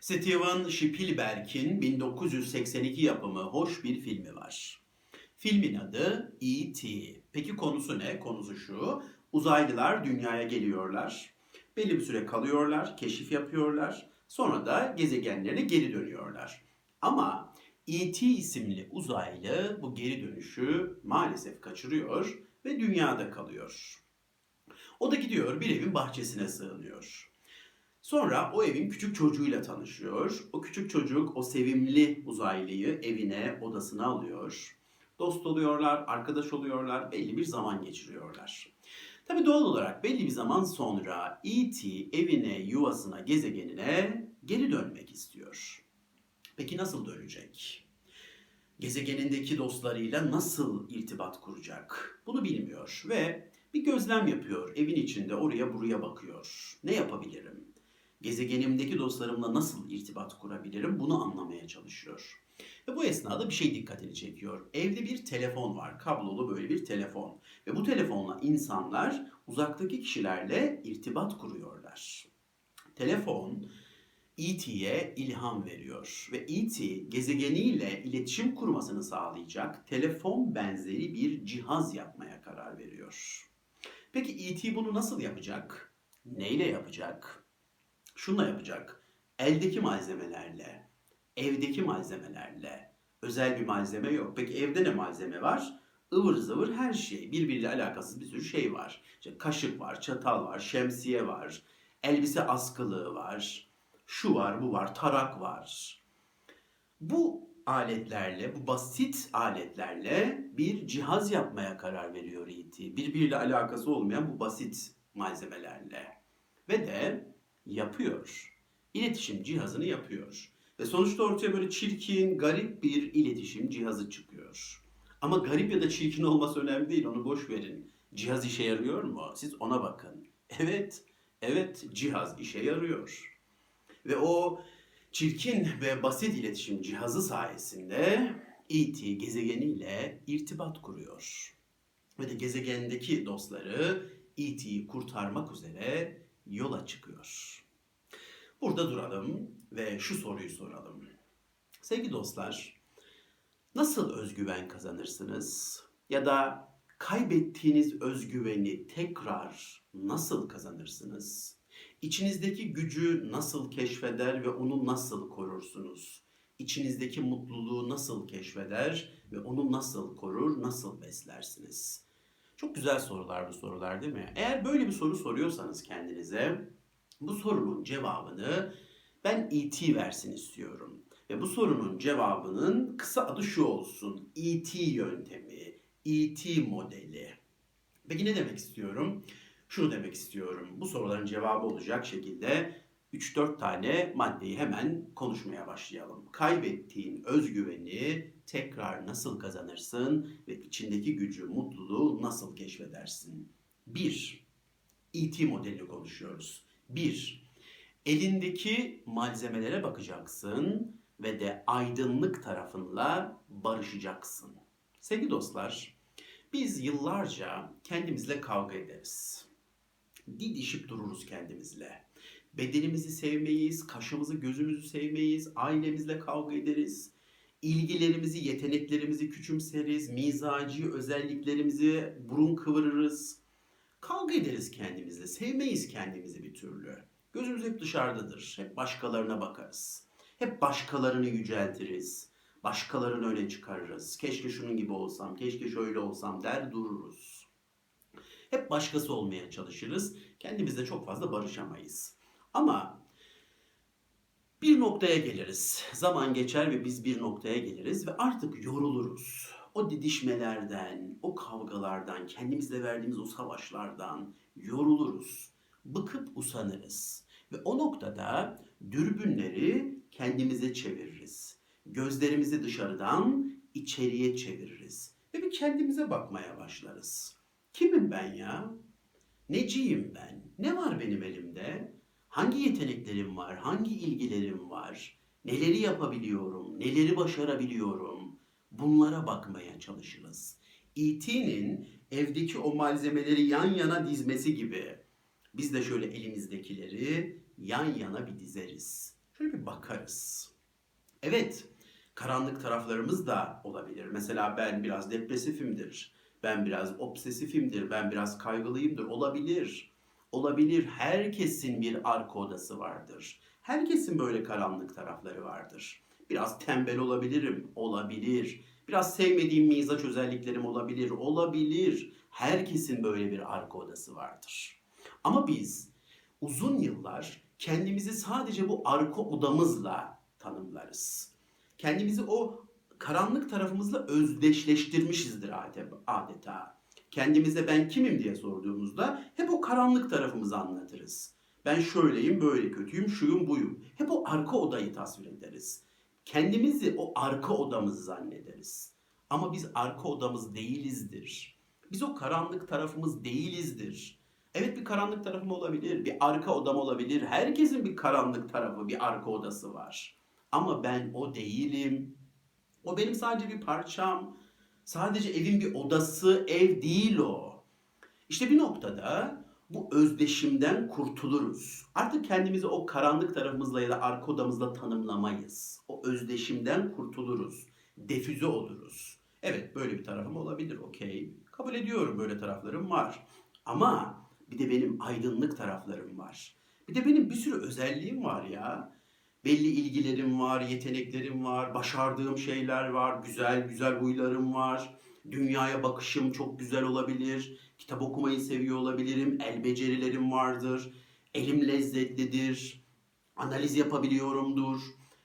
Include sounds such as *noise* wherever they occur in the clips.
Steven Spielberg'in 1982 yapımı hoş bir filmi var. Filmin adı E.T. Peki konusu ne? Konusu şu. Uzaylılar dünyaya geliyorlar. Belli bir süre kalıyorlar, keşif yapıyorlar. Sonra da gezegenlerine geri dönüyorlar. Ama E.T. isimli uzaylı bu geri dönüşü maalesef kaçırıyor ve dünyada kalıyor. O da gidiyor bir evin bahçesine sığınıyor. Sonra o evin küçük çocuğuyla tanışıyor. O küçük çocuk o sevimli uzaylıyı evine, odasına alıyor. Dost oluyorlar, arkadaş oluyorlar, belli bir zaman geçiriyorlar. Tabi doğal olarak belli bir zaman sonra E.T. evine, yuvasına, gezegenine geri dönmek istiyor. Peki nasıl dönecek? Gezegenindeki dostlarıyla nasıl irtibat kuracak? Bunu bilmiyor ve bir gözlem yapıyor. Evin içinde oraya buraya bakıyor. Ne yapabilirim? Gezegenimdeki dostlarımla nasıl irtibat kurabilirim? Bunu anlamaya çalışıyor. Ve bu esnada bir şey dikkatini çekiyor. Evde bir telefon var. Kablolu böyle bir telefon. Ve bu telefonla insanlar uzaktaki kişilerle irtibat kuruyorlar. Telefon E.T.'ye ilham veriyor ve E.T. gezegeniyle iletişim kurmasını sağlayacak telefon benzeri bir cihaz yapmaya karar veriyor. Peki E.T. bunu nasıl yapacak? Neyle yapacak? Şunla yapacak. Eldeki malzemelerle, evdeki malzemelerle. Özel bir malzeme yok. Peki evde ne malzeme var? ıvır zıvır her şey. Birbiriyle alakasız bir sürü şey var. İşte kaşık var, çatal var, şemsiye var, elbise askılığı var, şu var, bu var, tarak var. Bu aletlerle, bu basit aletlerle bir cihaz yapmaya karar veriyor E.T. Birbiriyle alakası olmayan bu basit malzemelerle. Ve de yapıyor. İletişim cihazını yapıyor. Ve sonuçta ortaya böyle çirkin, garip bir iletişim cihazı çıkıyor. Ama garip ya da çirkin olması önemli değil, onu boş verin. Cihaz işe yarıyor mu? Siz ona bakın. Evet, evet cihaz işe yarıyor. Ve o çirkin ve basit iletişim cihazı sayesinde E.T. gezegeniyle irtibat kuruyor. Ve de gezegendeki dostları E.T.'yi kurtarmak üzere yola çıkıyor. Burada duralım ve şu soruyu soralım. Sevgili dostlar, nasıl özgüven kazanırsınız? Ya da kaybettiğiniz özgüveni tekrar nasıl kazanırsınız? İçinizdeki gücü nasıl keşfeder ve onu nasıl korursunuz? İçinizdeki mutluluğu nasıl keşfeder ve onu nasıl korur, nasıl beslersiniz? Çok güzel sorular bu sorular değil mi? Eğer böyle bir soru soruyorsanız kendinize bu sorunun cevabını ben E.T. versin istiyorum. Ve bu sorunun cevabının kısa adı şu olsun. E.T. yöntemi, E.T. modeli. Peki ne demek istiyorum? Şunu demek istiyorum. Bu soruların cevabı olacak şekilde 3-4 tane maddeyi hemen konuşmaya başlayalım. Kaybettiğin özgüveni tekrar nasıl kazanırsın ve içindeki gücü, mutluluğu nasıl keşfedersin? 1. E.T. modelini konuşuyoruz. 1. Elindeki malzemelere bakacaksın ve de aydınlık tarafınla barışacaksın. Sevgili dostlar, biz yıllarca kendimizle kavga ederiz. Didişip dururuz kendimizle. Bedenimizi sevmeyiz, kaşımızı gözümüzü sevmeyiz, ailemizle kavga ederiz. İlgilerimizi, yeteneklerimizi küçümseriz, mizacı özelliklerimizi burun kıvırırız. Kavga ederiz kendimizle, sevmeyiz kendimizi bir türlü. Gözümüz hep dışarıdadır, hep başkalarına bakarız. Hep başkalarını yüceltiriz, başkalarını öne çıkarırız. Keşke şunun gibi olsam, keşke şöyle olsam der dururuz. Hep başkası olmaya çalışırız, kendimizle çok fazla barışamayız. Ama bir noktaya geliriz. Zaman geçer ve biz bir noktaya geliriz ve artık yoruluruz. O didişmelerden, o kavgalardan, kendimizle verdiğimiz o savaşlardan yoruluruz. Bıkıp usanırız. Ve o noktada dürbünleri kendimize çeviririz. Gözlerimizi dışarıdan içeriye çeviririz. Ve bir kendimize bakmaya başlarız. Kimim ben ya? Neciyim ben? Ne var benim elimde? Hangi yeteneklerim var? Hangi ilgilerim var? Neleri yapabiliyorum? Neleri başarabiliyorum? Bunlara bakmaya çalışırız. E.T.'nin evdeki o malzemeleri yan yana dizmesi gibi biz de şöyle elimizdekileri yan yana bir dizeriz. Şöyle bir bakarız. Evet, karanlık taraflarımız da olabilir. Mesela ben biraz depresifimdir. Ben biraz obsesifimdir. Ben biraz kaygılıyımdır. Olabilir. Olabilir. Herkesin bir arka odası vardır. Herkesin böyle karanlık tarafları vardır. Biraz tembel olabilirim. Olabilir. Biraz sevmediğim mizaç özelliklerim olabilir. Olabilir. Herkesin böyle bir arka odası vardır. Ama biz uzun yıllar kendimizi sadece bu arka odamızla tanımlarız. Kendimizi o karanlık tarafımızla özdeşleştirmişizdir adeta. Kendimize ben kimim diye sorduğumuzda hep o karanlık tarafımızı anlatırız. Ben şöyleyim, böyle kötüyüm, şuyum, buyum. Hep o arka odayı tasvir ederiz. Kendimizi o arka odamız zannederiz. Ama biz arka odamız değilizdir. Biz o karanlık tarafımız değilizdir. Evet bir karanlık tarafım olabilir, bir arka odam olabilir. Herkesin bir karanlık tarafı, bir arka odası var. Ama ben o değilim. O benim sadece bir parçam. Sadece evin bir odası, ev değil o. İşte bir noktada bu özdeşimden kurtuluruz. Artık kendimizi o karanlık tarafımızla ya da arka odamızla tanımlamayız. O özdeşimden kurtuluruz. Defüze oluruz. Evet böyle bir tarafım olabilir okey. Kabul ediyorum böyle taraflarım var. Ama bir de benim aydınlık taraflarım var. Bir de benim bir sürü özelliğim var ya. Belli ilgilerim var, yeteneklerim var, başardığım şeyler var, güzel güzel huylarım var. Dünyaya bakışım çok güzel olabilir. Kitap okumayı seviyor olabilirim. El becerilerim vardır. Elim lezzetlidir. Analiz yapabiliyorumdur.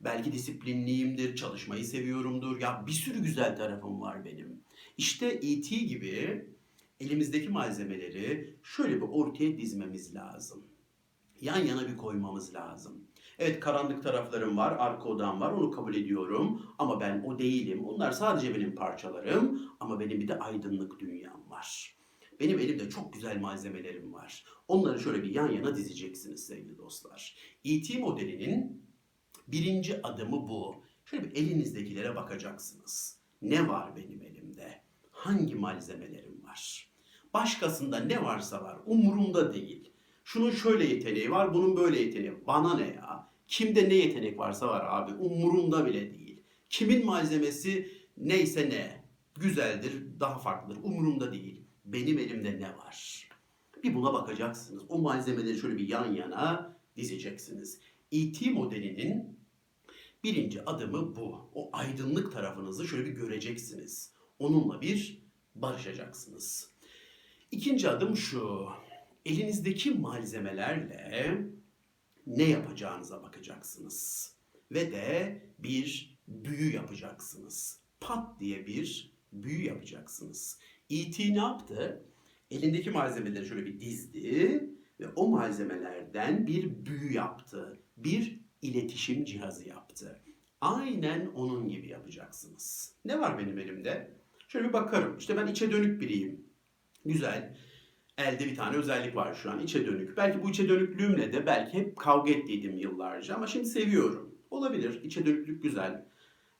Belki disiplinliyimdir. Çalışmayı seviyorumdur. Ya bir sürü güzel tarafım var benim. İşte E.T. gibi elimizdeki malzemeleri şöyle bir ortaya dizmemiz lazım. Yan yana bir koymamız lazım. Evet karanlık taraflarım var, arka odam var onu kabul ediyorum. Ama ben o değilim. Onlar sadece benim parçalarım ama benim bir de aydınlık dünyam var. Benim elimde çok güzel malzemelerim var. Onları şöyle bir yan yana dizeceksiniz sevgili dostlar. E.T. modelinin birinci adımı bu. Şöyle bir elinizdekilere bakacaksınız. Ne var benim elimde? Hangi malzemelerim var? Başkasında ne varsa var. Umurumda değil. Şunun şöyle yeteneği var, bunun böyle yeteneği. Bana ne ya? Kimde ne yetenek varsa var abi. Umurumda bile değil. Kimin malzemesi neyse ne. Güzeldir, daha farklıdır. Umurumda değil. Benim elimde ne var? Bir buna bakacaksınız. O malzemeleri şöyle bir yan yana dizeceksiniz. E.T. modelinin birinci adımı bu. O aydınlık tarafınızı şöyle bir göreceksiniz. Onunla bir barışacaksınız. İkinci adım şu. Elinizdeki malzemelerle ne yapacağınıza bakacaksınız. Ve de bir büyü yapacaksınız. Pat diye bir büyü yapacaksınız. E.T. ne yaptı? Elindeki malzemeleri şöyle bir dizdi ve o malzemelerden bir büyü yaptı. Bir iletişim cihazı yaptı. Aynen onun gibi yapacaksınız. Ne var benim elimde? Şöyle bir bakarım. İşte ben içe dönük biriyim. Güzel. Elde bir tane özellik var şu an. içe dönük. Belki bu içe dönüklüğümle de belki hep kavga ettiydim yıllarca ama şimdi seviyorum. Olabilir. İçe dönüklük güzel.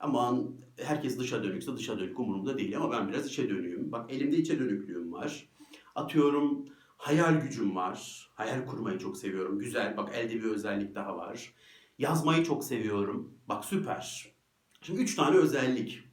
Aman herkes dışa dönükse dışa dönük umurumda değil ama ben biraz içe dönüyüm. Bak elimde içe dönüklüğüm var. Atıyorum hayal gücüm var. Hayal kurmayı çok seviyorum. Güzel. Bak elde bir özellik daha var. Yazmayı çok seviyorum. Bak süper. Şimdi üç tane özellik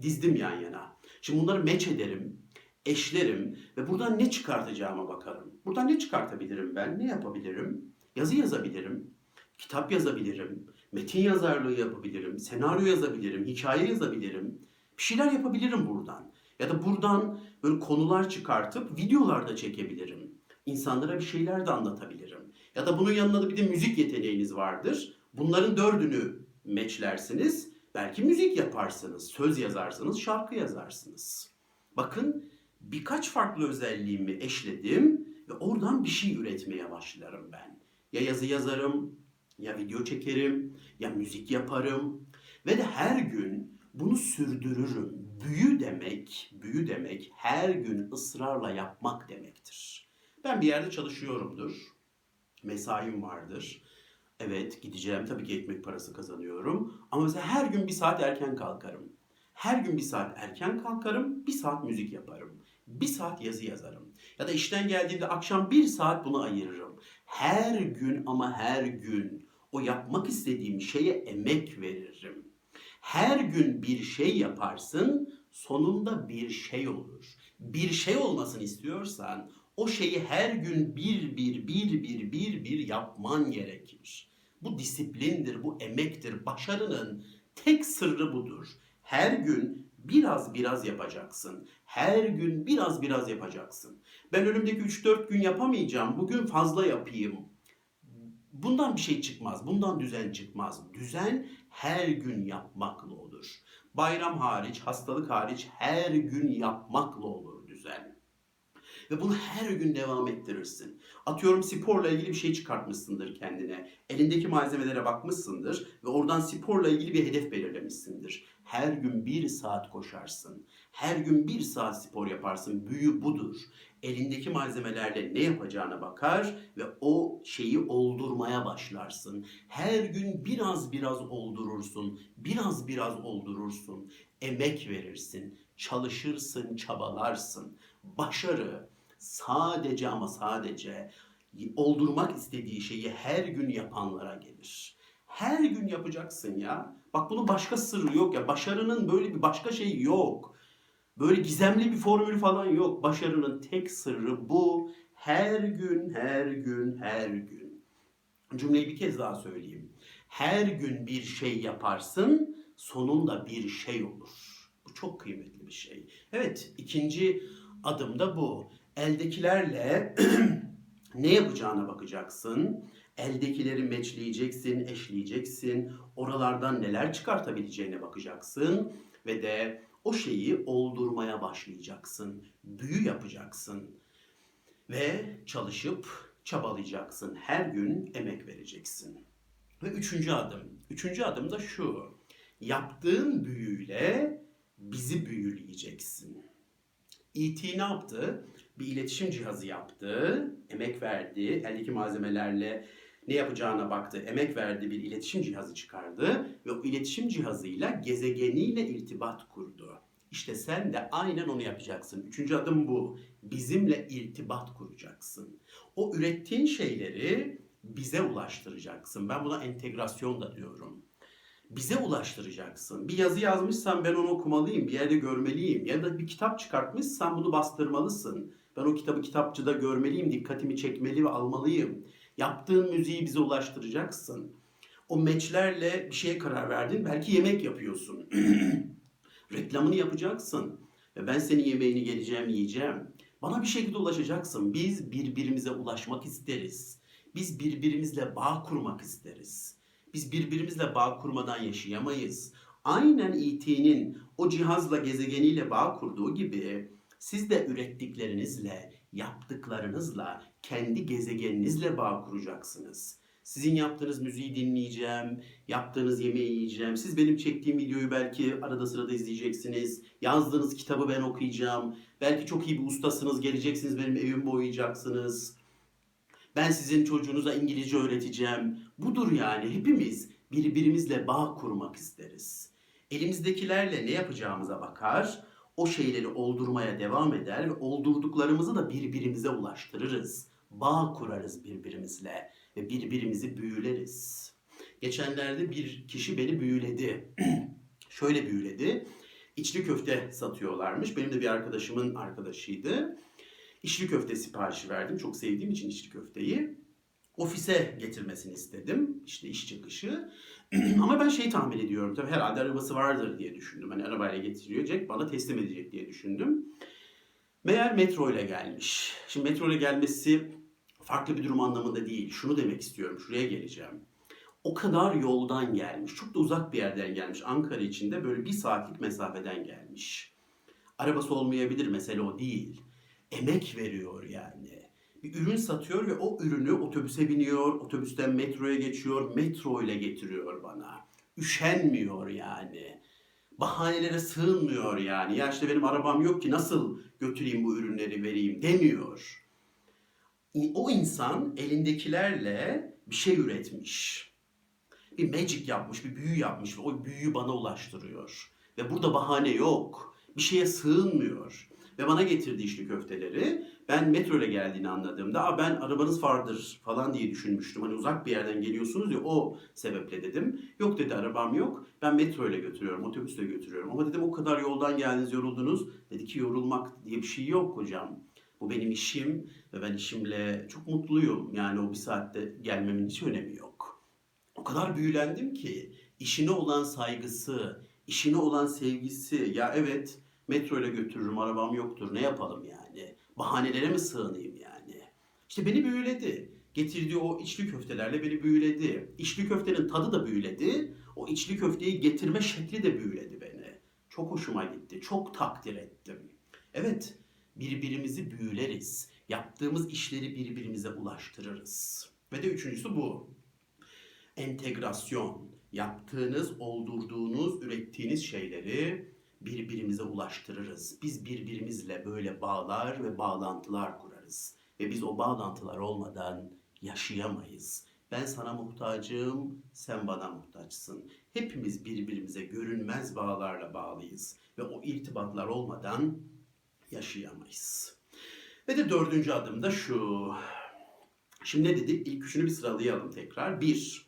dizdim yan yana. Şimdi bunları meç ederim, eşlerim ve buradan ne çıkartacağıma bakarım. Buradan ne çıkartabilirim ben? Ne yapabilirim? Yazı yazabilirim, kitap yazabilirim, metin yazarlığı yapabilirim, senaryo yazabilirim, hikaye yazabilirim. Bir şeyler yapabilirim buradan. Ya da buradan böyle konular çıkartıp videolar da çekebilirim. İnsanlara bir şeyler de anlatabilirim. Ya da bunun yanında da bir de müzik yeteneğiniz vardır. Bunların dördünü meçlersiniz. Belki müzik yaparsınız, söz yazarsınız, şarkı yazarsınız. Bakın birkaç farklı özelliğimi eşledim ve oradan bir şey üretmeye başlarım ben. Ya yazı yazarım, ya video çekerim, ya müzik yaparım ve de her gün bunu sürdürürüm. Büyü demek, büyü demek her gün ısrarla yapmak demektir. Ben bir yerde çalışıyorumdur. Mesaim vardır. Evet gideceğim tabii ki ekmek parası kazanıyorum. Ama mesela her gün bir saat erken kalkarım. Her gün bir saat erken kalkarım, bir saat müzik yaparım. Bir saat yazı yazarım. Ya da işten geldiğimde akşam bir saat bunu ayırırım. Her gün ama her gün O yapmak istediğim şeye emek veririm. Her gün bir şey yaparsın, sonunda bir şey olur. Bir şey olmasını istiyorsan o şeyi her gün bir bir bir bir bir bir yapman gerekir. Bu disiplindir, bu emektir. Başarının tek sırrı budur. Her gün biraz biraz yapacaksın. Her gün biraz biraz yapacaksın. Ben önümdeki 3-4 gün yapamayacağım. Bugün fazla yapayım. Bundan bir şey çıkmaz. Bundan düzen çıkmaz. Düzen her gün yapmakla olur. Bayram hariç, hastalık hariç her gün yapmakla olur düzen. Ve bunu her gün devam ettirirsin. Atıyorum sporla ilgili bir şey çıkartmışsındır kendine. Elindeki malzemelere bakmışsındır ve oradan sporla ilgili bir hedef belirlemişsindir. Her gün bir saat koşarsın. Her gün bir saat spor yaparsın. Büyü budur. Elindeki malzemelerle ne yapacağına bakar ve o şeyi oldurmaya başlarsın. Her gün biraz biraz oldurursun. Biraz biraz oldurursun. Emek verirsin. Çalışırsın, çabalarsın. Başarı sadece ama sadece oldurmak istediği şeyi her gün yapanlara gelir. Her gün yapacaksın ya. Bak bunun başka sırrı yok ya. Başarının böyle bir başka şeyi yok. Böyle gizemli bir formülü falan yok. Başarının tek sırrı bu. Her gün, her gün, her gün. Cümleyi bir kez daha söyleyeyim. Her gün bir şey yaparsın, sonunda bir şey olur. Bu çok kıymetli bir şey. Evet, ikinci adım da bu. Eldekilerle *clears throat* ne yapacağına bakacaksın. Eldekileri meçleyeceksin, eşleyeceksin. Oralardan neler çıkartabileceğine bakacaksın. Ve de o şeyi oldurmaya başlayacaksın. Büyü yapacaksın. Ve çalışıp çabalayacaksın. Her gün emek vereceksin. Ve üçüncü adım. Üçüncü adım da şu. Yaptığın büyüyle bizi büyüleyeceksin. E.T. ne yaptı? Bir iletişim cihazı yaptı, emek verdi, eldeki malzemelerle ne yapacağına baktı, emek verdi, bir iletişim cihazı çıkardı ve o iletişim cihazıyla gezegeniyle irtibat kurdu. İşte sen de aynen onu yapacaksın. Üçüncü adım bu. Bizimle irtibat kuracaksın. O ürettiğin şeyleri bize ulaştıracaksın. Ben buna entegrasyon da diyorum bize ulaştıracaksın. Bir yazı yazmışsan ben onu okumalıyım, bir yerde görmeliyim. Ya da bir kitap çıkartmışsan bunu bastırmalısın. Ben o kitabı kitapçıda görmeliyim, dikkatimi çekmeli ve almalıyım. Yaptığın müziği bize ulaştıracaksın. O meçlerle bir şeye karar verdin, belki yemek yapıyorsun. *clears throat* Reklamını yapacaksın. Ben senin yemeğini geleceğim, yiyeceğim. Bana bir şekilde ulaşacaksın. Biz birbirimize ulaşmak isteriz. Biz birbirimizle bağ kurmak isteriz. Biz birbirimizle bağ kurmadan yaşayamayız. Aynen E.T.'nin o cihazla gezegeniyle bağ kurduğu gibi siz de ürettiklerinizle, yaptıklarınızla, kendi gezegeninizle bağ kuracaksınız. Sizin yaptığınız müziği dinleyeceğim, yaptığınız yemeği yiyeceğim. Siz benim çektiğim videoyu belki arada sırada izleyeceksiniz. Yazdığınız kitabı ben okuyacağım. Belki çok iyi bir ustasınız, geleceksiniz benim evimi boyayacaksınız. Ben sizin çocuğunuza İngilizce öğreteceğim. Budur yani hepimiz birbirimizle bağ kurmak isteriz. Elimizdekilerle ne yapacağımıza bakar, o şeyleri oldurmaya devam eder ve oldurduklarımızı da birbirimize ulaştırırız. Bağ kurarız birbirimizle ve birbirimizi büyüleriz. Geçenlerde bir kişi beni büyüledi. *clears throat* Şöyle büyüledi. İçli köfte satıyorlarmış. Benim de bir arkadaşımın arkadaşıydı. İçli köfte siparişi verdim. Çok sevdiğim için içli köfteyi. Ofise getirmesini istedim. İşte iş çıkışı. *clears throat* Ama ben şey tahmin ediyorum. Tabii herhalde arabası vardır diye düşündüm. Hani arabayla getirecek, bana teslim edecek diye düşündüm. Meğer metro ile gelmiş. Şimdi metro ile gelmesi farklı bir durum anlamında değil. Şunu demek istiyorum. Şuraya geleceğim. O kadar yoldan gelmiş. Çok da uzak bir yerden gelmiş. Ankara içinde böyle bir saatlik mesafeden gelmiş. Arabası olmayabilir mesele o değil emek veriyor yani. Bir ürün satıyor ve o ürünü otobüse biniyor, otobüsten metroya geçiyor, metro ile getiriyor bana. Üşenmiyor yani. Bahanelere sığınmıyor yani. Ya işte benim arabam yok ki nasıl götüreyim bu ürünleri vereyim demiyor. O insan elindekilerle bir şey üretmiş. Bir magic yapmış, bir büyü yapmış ve o büyüyü bana ulaştırıyor. Ve burada bahane yok. Bir şeye sığınmıyor. Ve bana getirdi içli köfteleri. Ben metro ile geldiğini anladığımda Aa, ben arabanız vardır falan diye düşünmüştüm. Hani uzak bir yerden geliyorsunuz ya o sebeple dedim. Yok dedi arabam yok. Ben metro ile götürüyorum, otobüsle götürüyorum. Ama dedim o kadar yoldan geldiniz, yoruldunuz. Dedi ki yorulmak diye bir şey yok hocam. Bu benim işim ve ben işimle çok mutluyum. Yani o bir saatte gelmemin hiç önemi yok. O kadar büyülendim ki işine olan saygısı, işine olan sevgisi. Ya evet metro ile götürürüm, arabam yoktur. Ne yapalım yani? Bahanelere mi sığınayım yani? İşte beni büyüledi. Getirdiği o içli köftelerle beni büyüledi. İçli köftenin tadı da büyüledi. O içli köfteyi getirme şekli de büyüledi beni. Çok hoşuma gitti. Çok takdir ettim. Evet, birbirimizi büyüleriz. Yaptığımız işleri birbirimize ulaştırırız. Ve de üçüncüsü bu. Entegrasyon. Yaptığınız, oldurduğunuz, ürettiğiniz şeyleri birbirimize ulaştırırız. Biz birbirimizle böyle bağlar ve bağlantılar kurarız. Ve biz o bağlantılar olmadan yaşayamayız. Ben sana muhtacım, sen bana muhtaçsın. Hepimiz birbirimize görünmez bağlarla bağlıyız. Ve o irtibatlar olmadan yaşayamayız. Ve de dördüncü adım da şu. Şimdi ne dedik? İlk üçünü bir sıralayalım tekrar. Bir,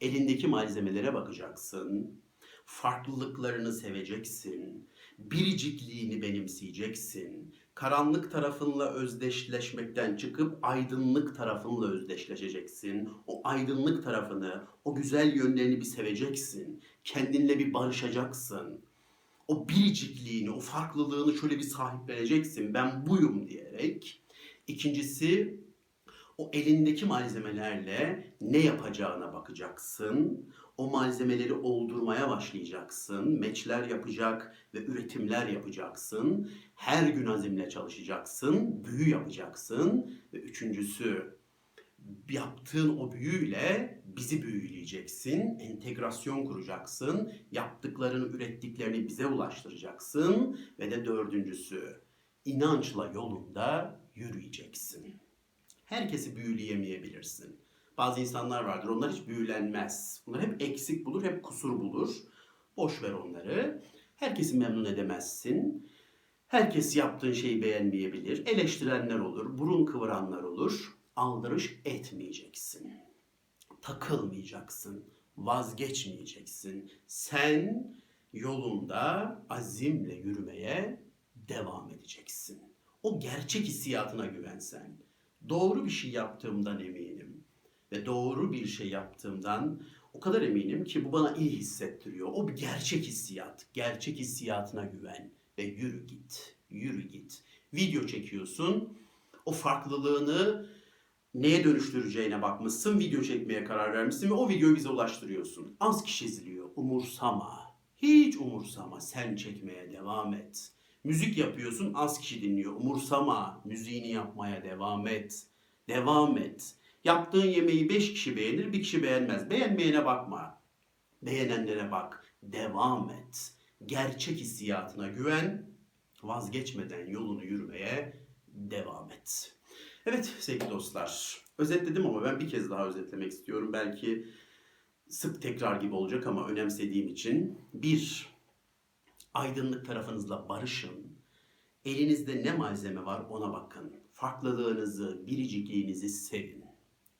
elindeki malzemelere bakacaksın. Farklılıklarını seveceksin. Biricikliğini benimseyeceksin. Karanlık tarafınla özdeşleşmekten çıkıp aydınlık tarafınla özdeşleşeceksin. O aydınlık tarafını, o güzel yönlerini bir seveceksin. Kendinle bir barışacaksın. O biricikliğini, o farklılığını şöyle bir sahipleneceksin. Ben buyum diyerek. İkincisi o elindeki malzemelerle ne yapacağına bakacaksın. O malzemeleri oldurmaya başlayacaksın. Meçler yapacak ve üretimler yapacaksın. Her gün azimle çalışacaksın. Büyü yapacaksın. Ve üçüncüsü yaptığın o büyüyle bizi büyüleyeceksin. Entegrasyon kuracaksın. Yaptıklarını, ürettiklerini bize ulaştıracaksın. Ve de dördüncüsü inançla yolunda yürüyeceksin. Herkesi büyüleyemeyebilirsin. Bazı insanlar vardır, onlar hiç büyülenmez. Bunlar hep eksik bulur, hep kusur bulur. Boş ver onları. Herkesi memnun edemezsin. Herkes yaptığın şeyi beğenmeyebilir. Eleştirenler olur, burun kıvıranlar olur. Aldırış etmeyeceksin. Takılmayacaksın. Vazgeçmeyeceksin. Sen yolunda azimle yürümeye devam edeceksin. O gerçek hissiyatına güvensen. Doğru bir şey yaptığımdan eminim. Ve doğru bir şey yaptığımdan o kadar eminim ki bu bana iyi hissettiriyor. O bir gerçek hissiyat. Gerçek hissiyatına güven ve yürü git. Yürü git. Video çekiyorsun. O farklılığını neye dönüştüreceğine bakmışsın. Video çekmeye karar vermişsin ve o videoyu bize ulaştırıyorsun. Az kişi izliyor. Umursama. Hiç umursama. Sen çekmeye devam et. Müzik yapıyorsun az kişi dinliyor. Umursama. Müziğini yapmaya devam et. Devam et. Yaptığın yemeği 5 kişi beğenir, bir kişi beğenmez. Beğenmeyene bakma. Beğenenlere bak. Devam et. Gerçek hissiyatına güven. Vazgeçmeden yolunu yürümeye devam et. Evet sevgili dostlar. Özetledim ama ben bir kez daha özetlemek istiyorum. Belki sık tekrar gibi olacak ama önemsediğim için. Bir, aydınlık tarafınızla barışın. Elinizde ne malzeme var ona bakın. Farklılığınızı, biricikliğinizi sevin.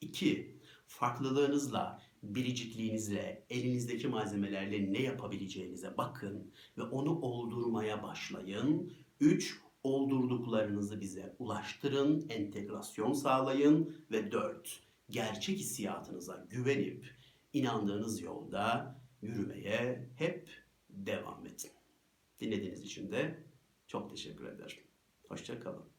İki, farklılığınızla, biricikliğinizle, elinizdeki malzemelerle ne yapabileceğinize bakın ve onu oldurmaya başlayın. Üç, oldurduklarınızı bize ulaştırın, entegrasyon sağlayın ve dört, gerçek hissiyatınıza güvenip inandığınız yolda yürümeye hep devam edin. Dinlediğiniz için de çok teşekkür ederim. Hoşçakalın.